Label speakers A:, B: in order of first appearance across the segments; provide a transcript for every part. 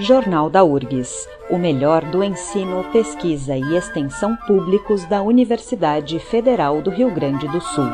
A: Jornal da URGS, o melhor do ensino, pesquisa e extensão públicos da Universidade Federal do Rio Grande do Sul.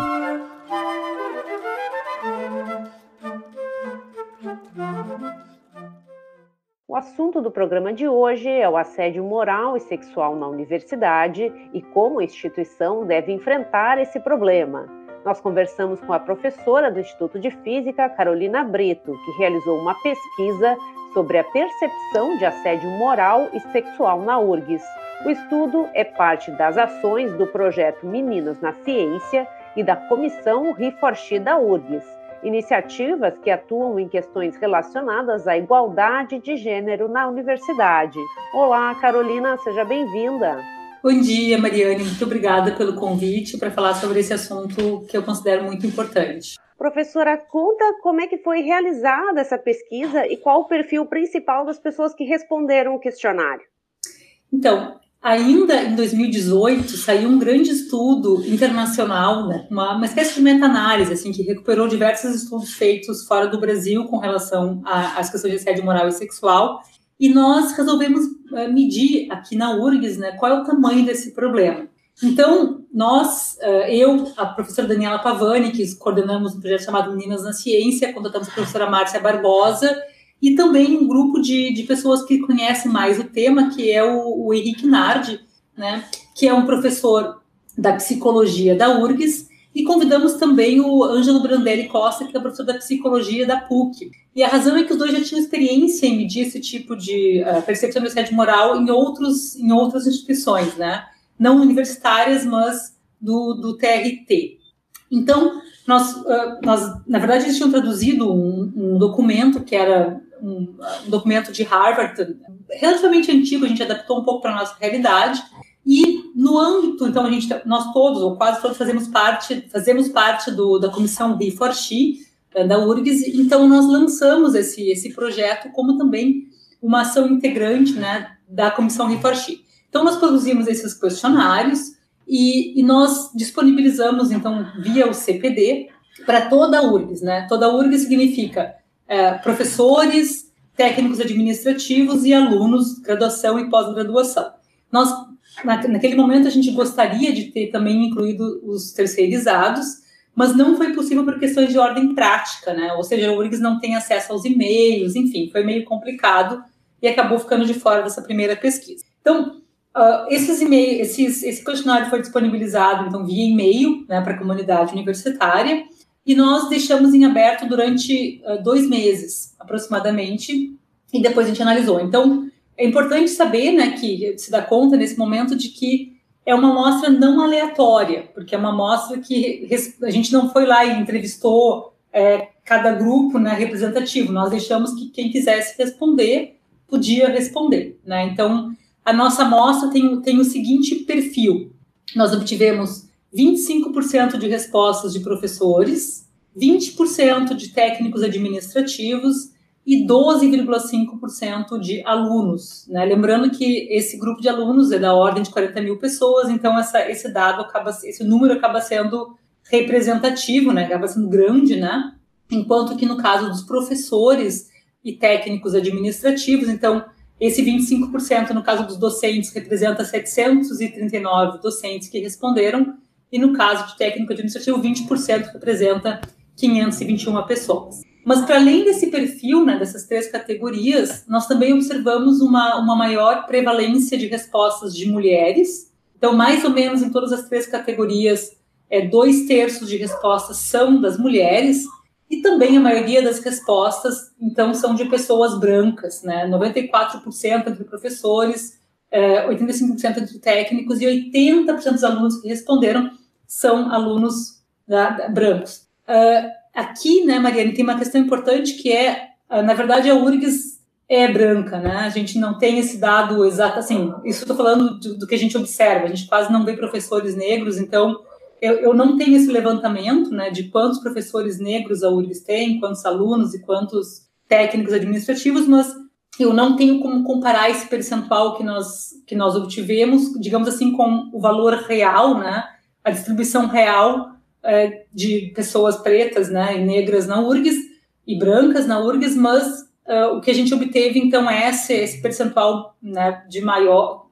B: O assunto do programa de hoje é o assédio moral e sexual na universidade e como a instituição deve enfrentar esse problema. Nós conversamos com a professora do Instituto de Física, Carolina Brito, que realizou uma pesquisa sobre a percepção de assédio moral e sexual na URGS. O estudo é parte das ações do projeto Meninos na Ciência e da Comissão Riforchi da URGS, iniciativas que atuam em questões relacionadas à igualdade de gênero na universidade. Olá, Carolina, seja bem-vinda.
C: Bom dia, Mariane. Muito obrigada pelo convite para falar sobre esse assunto que eu considero muito importante.
B: Professora, conta como é que foi realizada essa pesquisa e qual o perfil principal das pessoas que responderam o questionário.
C: Então, ainda em 2018 saiu um grande estudo internacional, né, uma, uma espécie de meta-análise, assim, que recuperou diversos estudos feitos fora do Brasil com relação às questões de assédio moral e sexual e nós resolvemos uh, medir aqui na URGS né, qual é o tamanho desse problema. Então, nós, uh, eu, a professora Daniela Pavani, que coordenamos um projeto chamado Meninas na Ciência, contratamos a professora Márcia Barbosa, e também um grupo de, de pessoas que conhecem mais o tema, que é o, o Henrique Nardi, né, que é um professor da psicologia da URGS, e convidamos também o Ângelo Brandelli Costa, que é professor da psicologia da PUC. E a razão é que os dois já tinham experiência em medir esse tipo de uh, percepção de moral em, outros, em outras instituições, né? Não universitárias, mas do, do TRT. Então, nós, uh, nós, na verdade, eles tinham traduzido um, um documento que era um, um, documento de Harvard, relativamente antigo, a gente adaptou um pouco para a nossa realidade, e no âmbito, então a gente, nós todos, ou quase todos, fazemos parte, fazemos parte do, da comissão Re4X, eh, da URGS, então nós lançamos esse, esse projeto como também uma ação integrante né, da comissão Re4X. Então nós produzimos esses questionários e, e nós disponibilizamos, então, via o CPD, para toda a URGS. Né? Toda a URGS significa é, professores, técnicos administrativos e alunos, graduação e pós-graduação. Nós naquele momento a gente gostaria de ter também incluído os terceirizados, mas não foi possível por questões de ordem prática, né? Ou seja, o URGS não tem acesso aos e-mails, enfim, foi meio complicado e acabou ficando de fora dessa primeira pesquisa. Então, uh, esses e-mails, esses, esse questionário foi disponibilizado então via e-mail né, para a comunidade universitária e nós deixamos em aberto durante uh, dois meses aproximadamente e depois a gente analisou. Então, é importante saber, né, que se dá conta nesse momento de que é uma amostra não aleatória, porque é uma amostra que a gente não foi lá e entrevistou é, cada grupo né, representativo, nós deixamos que quem quisesse responder podia responder. Né? Então, a nossa amostra tem, tem o seguinte perfil: nós obtivemos 25% de respostas de professores, 20% de técnicos administrativos e 12,5% de alunos. Né? Lembrando que esse grupo de alunos é da ordem de 40 mil pessoas, então essa, esse dado acaba, esse número acaba sendo representativo, né? acaba sendo grande, né? enquanto que no caso dos professores e técnicos administrativos, então esse 25% no caso dos docentes representa 739 docentes que responderam, e no caso de técnico administrativo, 20% representa 521 pessoas. Mas para além desse perfil, né, dessas três categorias, nós também observamos uma, uma maior prevalência de respostas de mulheres. Então, mais ou menos em todas as três categorias, é, dois terços de respostas são das mulheres, e também a maioria das respostas, então, são de pessoas brancas, né? 94% entre professores, é, 85% entre técnicos e 80% dos alunos que responderam são alunos da, da, brancos. Uh, aqui, né, Mariane, tem uma questão importante que é, uh, na verdade, a URGS é branca, né? A gente não tem esse dado exato, assim, isso estou falando do, do, que a gente observa, a gente quase não vê professores negros, então eu, eu não tenho esse levantamento, né, de quantos professores negros a URGS tem, quantos alunos e quantos técnicos administrativos, mas eu não tenho como comparar esse percentual que nós, que nós obtivemos, digamos assim, com o valor real, né, a distribuição real é, de pessoas pretas né, e negras na URGS e brancas na URGS, mas uh, o que a gente obteve, então, é esse, esse percentual né, de maior,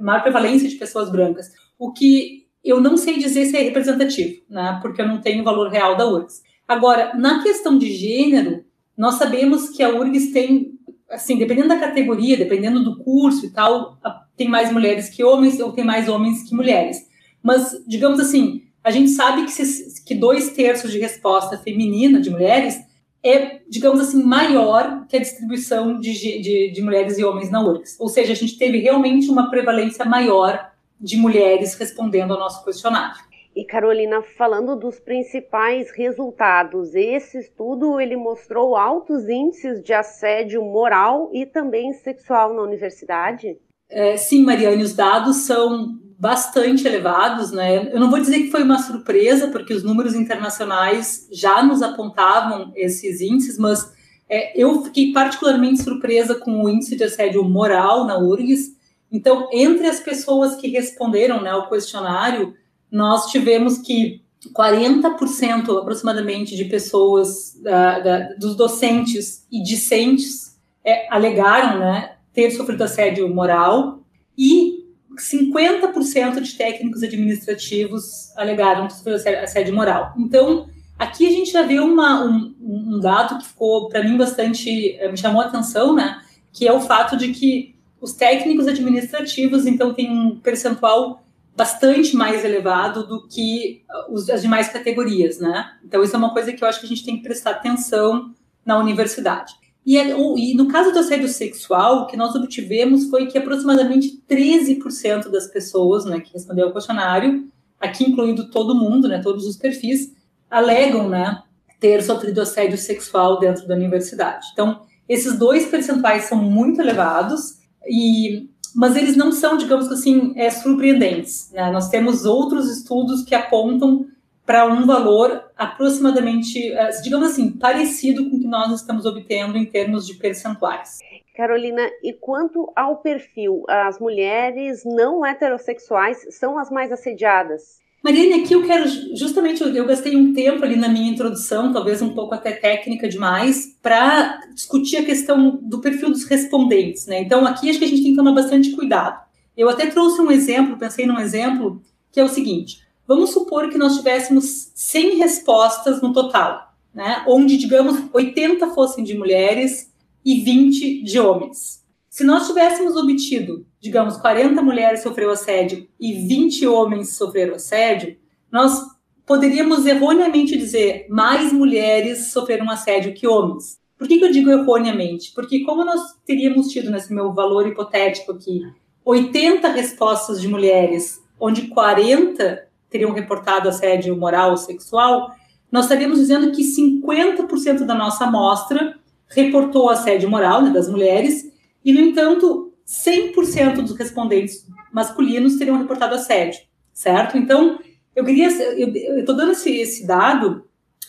C: maior prevalência de pessoas brancas. O que eu não sei dizer se é representativo, né, porque eu não tenho o valor real da URGS. Agora, na questão de gênero, nós sabemos que a URGS tem, assim, dependendo da categoria, dependendo do curso e tal, tem mais mulheres que homens ou tem mais homens que mulheres. Mas, digamos assim, a gente sabe que, se, que dois terços de resposta feminina de mulheres é, digamos assim, maior que a distribuição de, de, de mulheres e homens na URGS. Ou seja, a gente teve realmente uma prevalência maior de mulheres respondendo ao nosso questionário.
B: E Carolina, falando dos principais resultados, esse estudo ele mostrou altos índices de assédio moral e também sexual na universidade?
C: É, sim, Mariane, os dados são bastante elevados, né? Eu não vou dizer que foi uma surpresa, porque os números internacionais já nos apontavam esses índices, mas é, eu fiquei particularmente surpresa com o índice de assédio moral na URGS. Então, entre as pessoas que responderam né, ao questionário, nós tivemos que 40% aproximadamente de pessoas, da, da, dos docentes e discentes, é, alegaram né, ter sofrido assédio moral, e 50% de técnicos administrativos alegaram que sofreram assédio moral. Então, aqui a gente já vê uma, um, um dado que ficou, para mim, bastante. Eh, me chamou a atenção, né? Que é o fato de que os técnicos administrativos, então, têm um percentual bastante mais elevado do que os, as demais categorias, né? Então, isso é uma coisa que eu acho que a gente tem que prestar atenção na universidade. E, é, e, no caso do assédio sexual, o que nós obtivemos foi que aproximadamente 13% das pessoas né, que respondeu ao questionário, aqui incluindo todo mundo, né, todos os perfis, alegam né, ter sofrido assédio sexual dentro da universidade. Então, esses dois percentuais são muito elevados, e, mas eles não são, digamos assim, é, surpreendentes. Né? Nós temos outros estudos que apontam para um valor aproximadamente, eh, digamos assim, parecido com o que nós estamos obtendo em termos de percentuais.
B: Carolina, e quanto ao perfil, as mulheres não heterossexuais são as mais assediadas?
C: Mariane, aqui eu quero justamente, eu gastei um tempo ali na minha introdução, talvez um pouco até técnica demais, para discutir a questão do perfil dos respondentes, né? Então aqui acho que a gente tem que tomar bastante cuidado. Eu até trouxe um exemplo, pensei num exemplo, que é o seguinte: Vamos supor que nós tivéssemos 100 respostas no total, né? onde, digamos, 80 fossem de mulheres e 20 de homens. Se nós tivéssemos obtido, digamos, 40 mulheres sofreram assédio e 20 homens sofreram assédio, nós poderíamos erroneamente dizer mais mulheres sofreram assédio que homens. Por que, que eu digo erroneamente? Porque como nós teríamos tido nesse meu valor hipotético aqui 80 respostas de mulheres, onde 40 teriam reportado assédio moral ou sexual, nós estaríamos dizendo que 50% da nossa amostra reportou assédio moral né, das mulheres, e, no entanto, 100% dos respondentes masculinos teriam reportado assédio, certo? Então, eu queria, eu estou dando esse, esse dado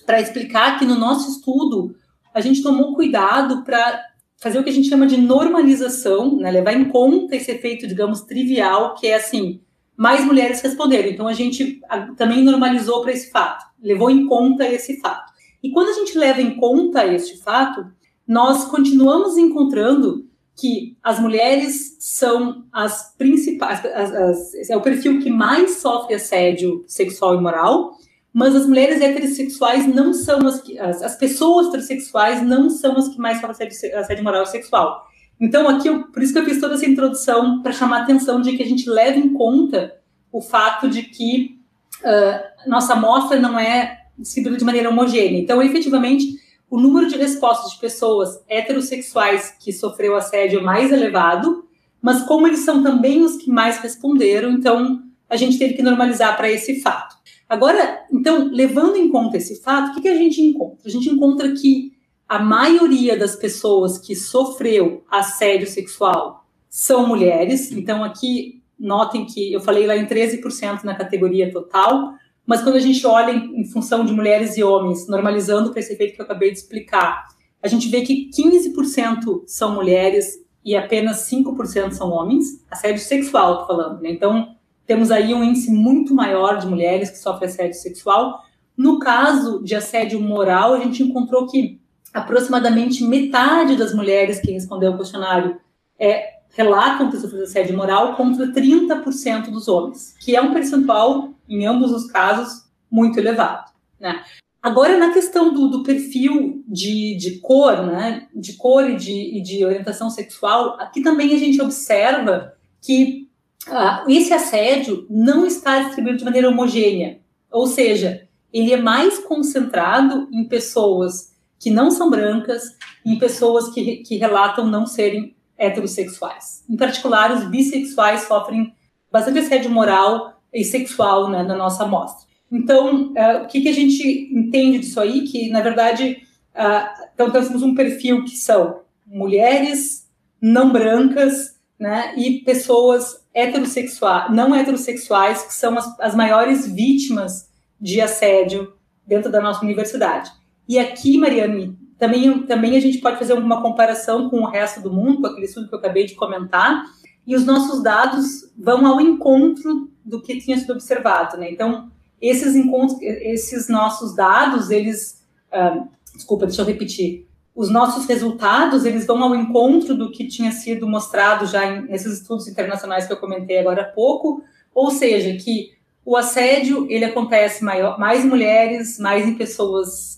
C: para explicar que no nosso estudo a gente tomou cuidado para fazer o que a gente chama de normalização, né, levar em conta esse efeito, digamos, trivial, que é assim, mais mulheres responderam. Então a gente também normalizou para esse fato, levou em conta esse fato. E quando a gente leva em conta este fato, nós continuamos encontrando que as mulheres são as principais, as, as, é o perfil que mais sofre assédio sexual e moral, mas as mulheres heterossexuais não são as que, as, as pessoas heterossexuais não são as que mais sofrem assédio, assédio moral e sexual. Então, aqui, eu, por isso que eu fiz toda essa introdução, para chamar a atenção de que a gente leve em conta o fato de que uh, nossa amostra não é distribuída de maneira homogênea. Então, efetivamente, o número de respostas de pessoas heterossexuais que sofreu assédio é mais elevado, mas como eles são também os que mais responderam, então a gente teve que normalizar para esse fato. Agora, então, levando em conta esse fato, o que, que a gente encontra? A gente encontra que a maioria das pessoas que sofreu assédio sexual são mulheres. Então, aqui, notem que eu falei lá em 13% na categoria total, mas quando a gente olha em, em função de mulheres e homens, normalizando para esse efeito que eu acabei de explicar, a gente vê que 15% são mulheres e apenas 5% são homens. Assédio sexual, tô falando, né? Então, temos aí um índice muito maior de mulheres que sofrem assédio sexual. No caso de assédio moral, a gente encontrou que aproximadamente metade das mulheres que respondeu ao questionário é, relatam ter sofrido assédio moral contra 30% dos homens, que é um percentual, em ambos os casos, muito elevado. Né? Agora, na questão do, do perfil de, de, cor, né, de cor e de, e de, orientação sexual, aqui também a gente observa que ah, esse assédio não está distribuído de maneira homogênea, ou seja, ele é mais concentrado em pessoas que não são brancas, em pessoas que, que relatam não serem heterossexuais. Em particular, os bissexuais sofrem bastante assédio moral e sexual né, na nossa amostra. Então, uh, o que, que, a gente entende disso aí? Que, na verdade, uh, então, temos um perfil que são mulheres não brancas né, e pessoas heterossexuais, não heterossexuais, que são as, as maiores vítimas de assédio dentro da nossa universidade. E aqui, Mariane, também, também a gente pode fazer uma comparação com o resto do mundo, com aquele estudo que eu acabei de comentar, e os nossos dados vão ao encontro do que tinha sido observado, né? Então, esses encontros, esses nossos dados, eles, uh, desculpa, deixa eu repetir, os nossos resultados, eles vão ao encontro do que tinha sido mostrado já em, nesses estudos internacionais que eu comentei agora há pouco, ou seja, que o assédio, ele acontece maior, mais em mulheres, mais em pessoas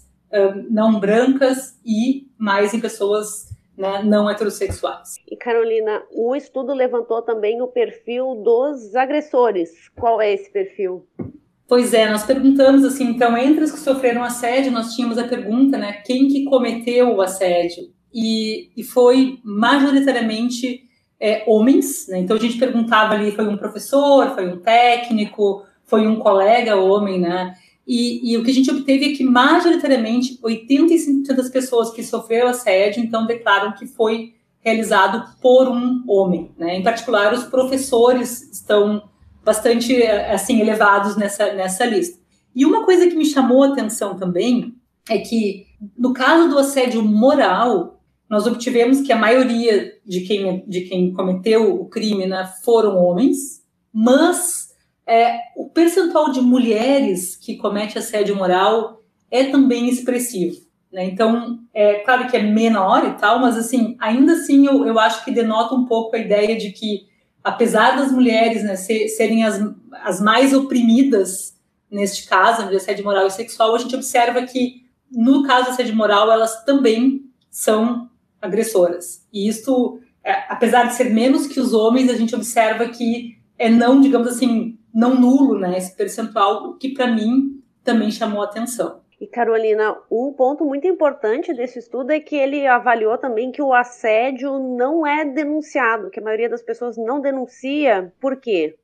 C: não brancas e mais em pessoas né, não heterossexuais.
B: E Carolina, o estudo levantou também o perfil dos agressores. Qual é esse perfil?
C: Pois é, nós perguntamos assim, então, entre os que sofreram assédio, nós tínhamos a pergunta, né, quem que cometeu o assédio? E, e foi majoritariamente é, homens, né, então a gente perguntava ali, foi um professor, foi um técnico, foi um colega homem, né, e, e, o que a gente obteve é que, majoritariamente, 85% das pessoas que sofreram assédio, então, declaram que foi realizado por um homem. Né? Em particular, os professores estão bastante, assim, elevados nessa, nessa lista. E uma coisa que me chamou a atenção também é que, no caso do assédio moral, nós obtivemos que a maioria de quem, de quem cometeu o crime né, foram homens, mas é, o percentual de mulheres que comete assédio moral é também expressivo. Né? Então, é claro que é menor e tal, mas assim, ainda assim eu, eu acho que denota um pouco a ideia de que, apesar das mulheres né, ser, serem as, as mais oprimidas neste caso de assédio moral e sexual, a gente observa que, no caso de assédio moral, elas também são agressoras. E isso, é, apesar de ser menos que os homens, a gente observa que é não, digamos assim, não nulo, né, esse percentual, que para mim também chamou atenção.
B: E Carolina, um ponto muito importante desse estudo é que ele avaliou também que o assédio não é denunciado, que a maioria das pessoas não denuncia. Por quê?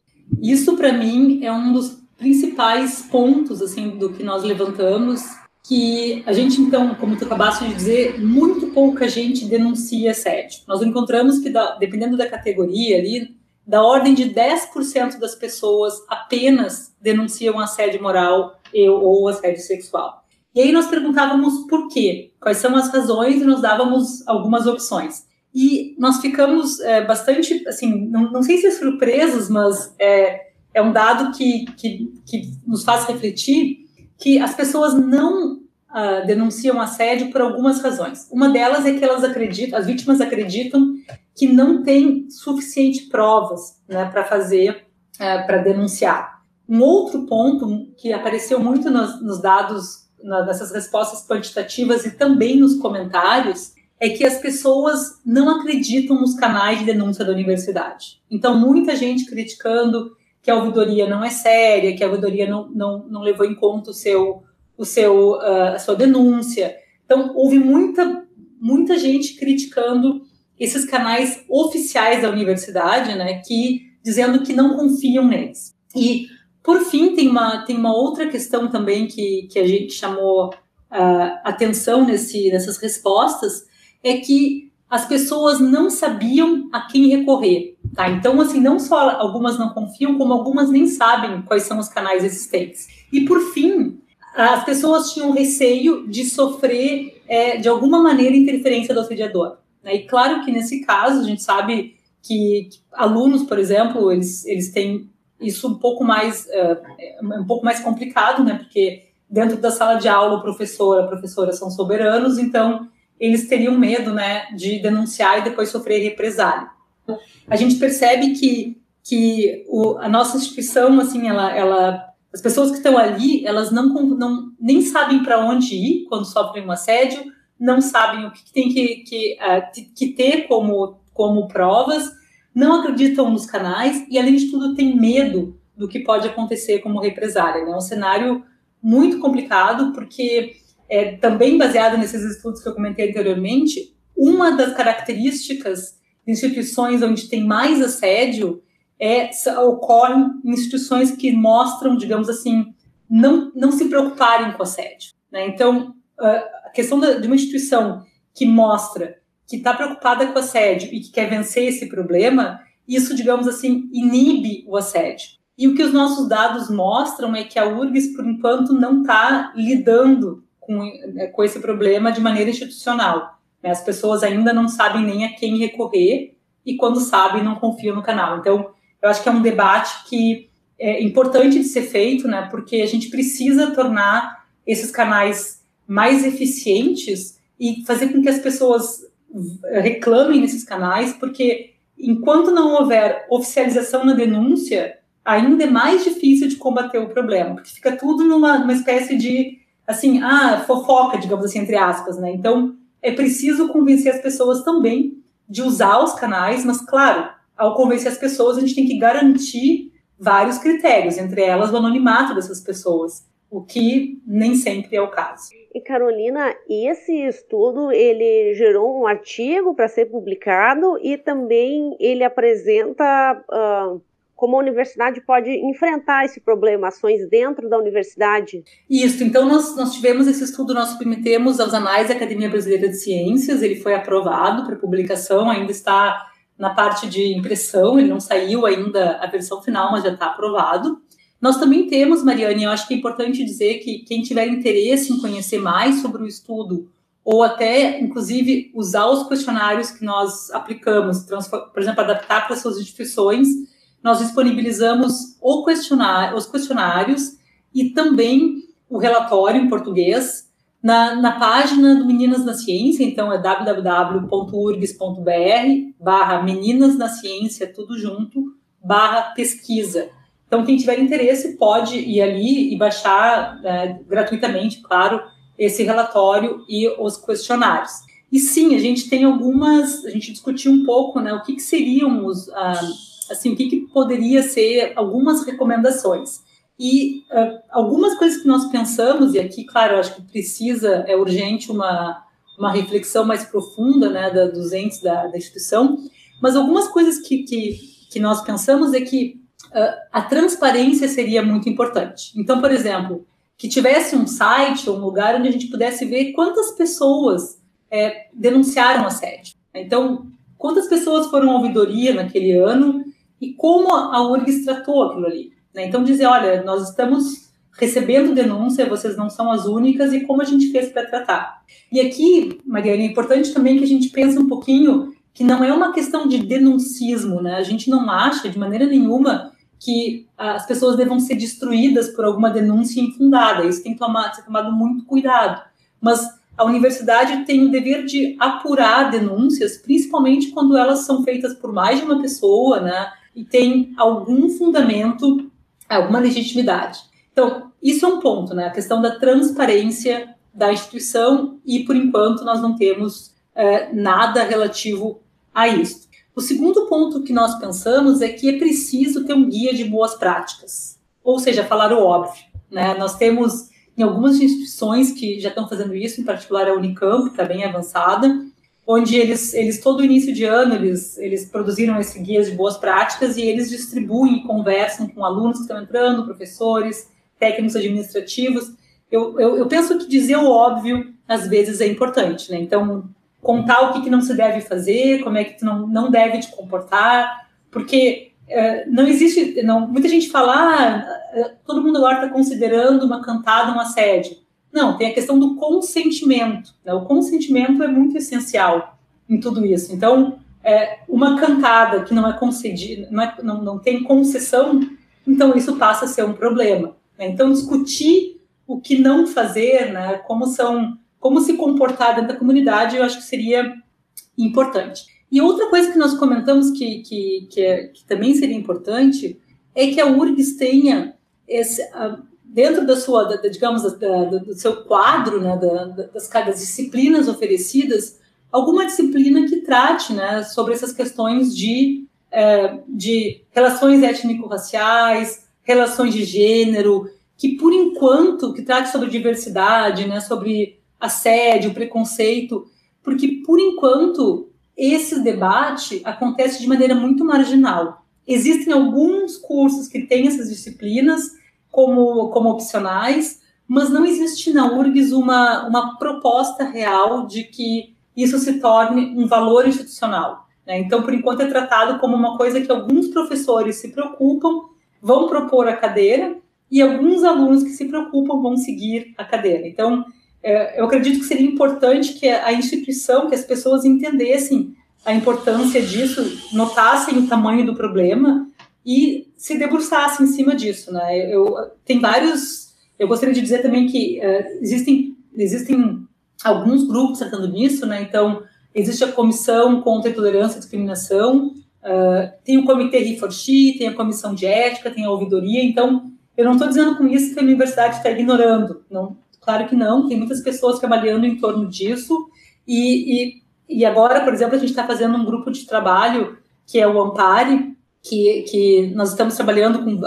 C: Isso para mim é um dos principais pontos assim do que nós levantamos, que a gente então, como tu acabaste de dizer, muito pouca gente denuncia assédio. Nós encontramos que dependendo da categoria ali, da ordem de 10% das pessoas apenas denunciam assédio moral ou assédio sexual. E aí nós perguntávamos por quê, quais são as razões e nos dávamos algumas opções. E nós ficamos é, bastante, assim, não, não, sei se surpresos, mas é, é um dado que, que, que nos faz refletir que as pessoas não uh, denunciam assédio por algumas razões. Uma delas é que elas acreditam, as vítimas acreditam que não tem suficiente provas né, para fazer, uh, para denunciar. Um outro ponto que apareceu muito nos, nos dados, na, nessas respostas quantitativas e também nos comentários, é que as pessoas não acreditam nos canais de denúncia da universidade. Então, muita gente criticando que a ouvidoria não é séria, que a ouvidoria não, não, não levou em conta o seu, o seu, uh, a sua denúncia. Então, houve muita, muita gente criticando esses canais oficiais da universidade, né, que dizendo que não confiam neles. E, por fim, tem uma, tem uma outra questão também que, que a gente chamou uh, atenção nesse, nessas respostas, é que as pessoas não sabiam a quem recorrer, tá? Então, assim, não só algumas não confiam, como algumas nem sabem quais são os canais existentes. E, por fim, as pessoas tinham receio de sofrer, é, de alguma maneira, interferência do assediador. Né? E claro que nesse caso, a gente sabe que, que alunos, por exemplo, eles, eles têm isso um pouco mais, é, um pouco mais complicado, né? Porque dentro da sala de aula, o professor, a professora são soberanos, então eles teriam medo, né, de denunciar e depois sofrer represália. A gente percebe que, que o, a nossa instituição, assim, ela, ela, as pessoas que estão ali, elas não, não nem sabem para onde ir quando sofrem um assédio, não sabem o que, tem que, que, uh, que ter como, como provas, não acreditam nos canais e, além de tudo, têm medo do que pode acontecer como represália. Né? É um cenário muito complicado, porque é, também baseado nesses estudos que eu comentei anteriormente, uma das características de instituições onde tem mais assédio é, ocorrem em instituições que mostram, digamos assim, não, não se preocuparem com assédio. Né? Então, questão de uma instituição que mostra que está preocupada com assédio e que quer vencer esse problema, isso, digamos assim, inibe o assédio. E o que os nossos dados mostram é que a URGS, por enquanto, não está lidando com, né, com esse problema de maneira institucional. Né? As pessoas ainda não sabem nem a quem recorrer e, quando sabem, não confiam no canal. Então, eu acho que é um debate que é importante de ser feito, né? porque a gente precisa tornar esses canais mais eficientes e fazer com que as pessoas reclamem nesses canais, porque enquanto não houver oficialização na denúncia, ainda é mais difícil de combater o problema, porque fica tudo numa, numa espécie de assim, ah, fofoca, digamos assim, entre aspas, né? Então, é preciso convencer as pessoas também de usar os canais, mas, claro, ao convencer as pessoas, a gente tem que garantir vários critérios, entre elas o anonimato dessas pessoas, o que nem sempre é o caso.
B: E Carolina, esse estudo ele gerou um artigo para ser publicado e também ele apresenta uh, como a universidade pode enfrentar esse problema, ações dentro da universidade?
C: Isso, então nós, nós tivemos esse estudo, nós submetemos aos anais da Academia Brasileira de Ciências, ele foi aprovado para publicação, ainda está na parte de impressão, ele não saiu ainda a versão final, mas já está aprovado. Nós também temos, Mariane, eu acho que é importante dizer que quem tiver interesse em conhecer mais sobre o estudo, ou até, inclusive, usar os questionários que nós aplicamos, por exemplo, adaptar para suas instituições, nós disponibilizamos questionário, os questionários e também o relatório em português na, na página do Meninas na Ciência, então é www.urgs.br barra Meninas na Ciência, tudo junto, barra pesquisa. Então, quem tiver interesse pode ir ali e baixar é, gratuitamente, claro, esse relatório e os questionários. E sim, a gente tem algumas, a gente discutiu um pouco, né, o que, que seriam os, ah, assim, o que, que poderia ser algumas recomendações. E uh, algumas coisas que nós pensamos, e aqui, claro, acho que precisa, é urgente uma, uma reflexão mais profunda né, da, dos entes da, da instituição, mas algumas coisas que, que, que nós pensamos é que a transparência seria muito importante. Então, por exemplo, que tivesse um site ou um lugar onde a gente pudesse ver quantas pessoas é, denunciaram assédio. Então, quantas pessoas foram à ouvidoria naquele ano e como a URGS tratou aquilo ali. Né? Então, dizer, olha, nós estamos recebendo denúncia, vocês não são as únicas, e como a gente fez para tratar. E aqui, Mariana, é importante também que a gente pense um pouquinho que não é uma questão de denuncismo, né? A gente não acha de maneira nenhuma que as pessoas devam ser destruídas por alguma denúncia infundada. Isso tem que ser tomado muito cuidado. Mas a universidade tem o dever de apurar denúncias, principalmente quando elas são feitas por mais de uma pessoa, né? e tem algum fundamento, alguma legitimidade. Então, isso é um ponto, né? A questão da transparência da instituição e, por enquanto, nós não temos é, nada relativo a isso. O segundo ponto que nós pensamos é que é preciso ter um guia de boas práticas, ou seja, falar o óbvio. Né? Nós temos em algumas instituições que já estão fazendo isso, em particular a Unicamp, que está bem avançada, onde eles, eles todo início de ano, eles, eles produziram esse guia de boas práticas e eles distribuem, conversam com alunos que estão entrando, professores, técnicos administrativos. Eu, eu, eu penso que dizer o óbvio, às vezes, é importante, né? Então, contar o que, que não se deve fazer, como é que tu não, não deve te comportar, porque é, não existe, não, muita gente fala, ah, todo mundo agora está considerando uma cantada um assédio. Não, tem a questão do consentimento. Né? O consentimento é muito essencial em tudo isso. Então, é, uma cantada que não é concedida, não, é, não, não, tem concessão, então isso passa a ser um problema. Né? Então, discutir o que não fazer, né? como são como se comportar dentro da comunidade, eu acho que seria importante. E outra coisa que nós comentamos que, que, que, é, que também seria importante é que a URGS tenha esse, dentro da sua, da, digamos, da, do seu quadro, né, das, das disciplinas oferecidas, alguma disciplina que trate né, sobre essas questões de, é, de relações étnico-raciais, relações de gênero, que por enquanto, que trate sobre diversidade, né, sobre assédio, preconceito, porque por enquanto esse debate acontece de maneira muito marginal. Existem alguns cursos que têm essas disciplinas como, como opcionais, mas não existe na URGS uma, uma proposta real de que isso se torne um valor institucional. Né? Então, por enquanto, é tratado como uma coisa que alguns professores se preocupam, vão propor a cadeira, e alguns alunos que se preocupam vão seguir a cadeira. Então, é, eu acredito que seria importante que a instituição, que as pessoas entendessem a importância disso, notassem o tamanho do problema e se debruçassem em cima disso, né? Eu tem vários, eu gostaria de dizer também que uh, existem existem alguns grupos tratando nisso, né? Então existe a comissão contra a intolerância e discriminação, uh, tem o comitê Riforchi, tem a comissão de ética, tem a ouvidoria. Então eu não estou dizendo com isso que a universidade está ignorando, não, claro que não. Tem muitas pessoas trabalhando em torno disso e, e e agora, por exemplo, a gente está fazendo um grupo de trabalho que é o Ampare, que, que nós estamos trabalhando com.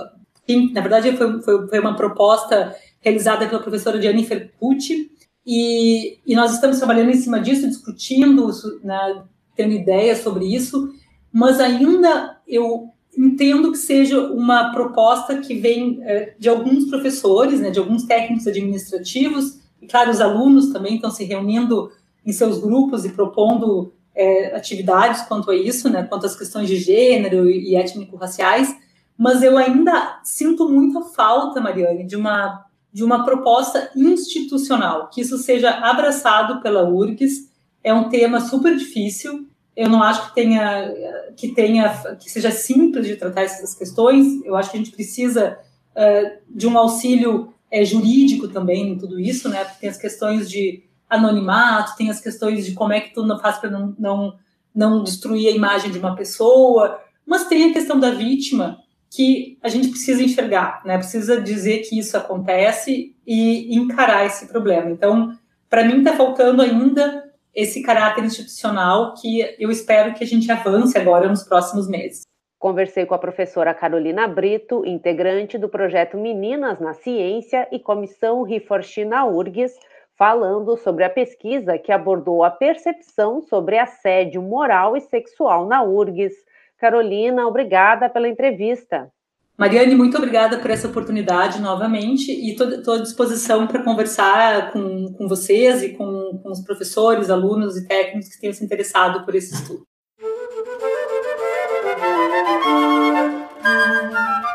C: Na verdade, foi, foi, foi uma proposta realizada pela professora Jennifer Pucci, e, e nós estamos trabalhando em cima disso, discutindo, né, tendo ideias sobre isso, mas ainda eu entendo que seja uma proposta que vem é, de alguns professores, né, de alguns técnicos administrativos, e claro, os alunos também estão se reunindo em seus grupos e propondo é, atividades quanto a isso, né, quanto às questões de gênero e, étnico-raciais, mas eu ainda sinto muita falta, Mariane, de uma, de uma proposta institucional, que isso seja abraçado pela URGS, é um tema super difícil, eu não acho que tenha, que tenha, que seja simples de tratar essas questões, eu acho que a gente precisa uh, de um auxílio é, jurídico também em tudo isso, né, porque tem as questões de anonimato, tem as questões de como é que tu não faz para não, não, não destruir a imagem de uma pessoa, mas tem a questão da vítima que a gente precisa enxergar, né? Precisa dizer que isso acontece e encarar esse problema. Então, para mim está faltando ainda esse caráter institucional que eu espero que a gente avance agora nos próximos meses.
B: Conversei com a professora Carolina Brito, integrante do projeto Meninas na Ciência e comissão Riforchi na URGS, falando sobre a pesquisa que abordou a percepção sobre assédio moral e sexual na URGS. Carolina, obrigada pela entrevista.
C: Mariane, muito obrigada por essa oportunidade novamente e estou à disposição para conversar com, com vocês e com, com os professores, alunos e técnicos que tenham se interessado por esse estudo.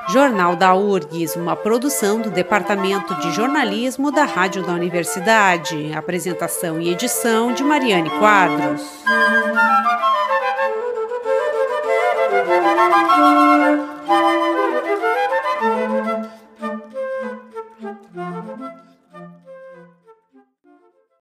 D: Jornal da URGS, uma produção do Departamento de Jornalismo da Rádio da Universidade. Apresentação e edição de Mariane Quadros.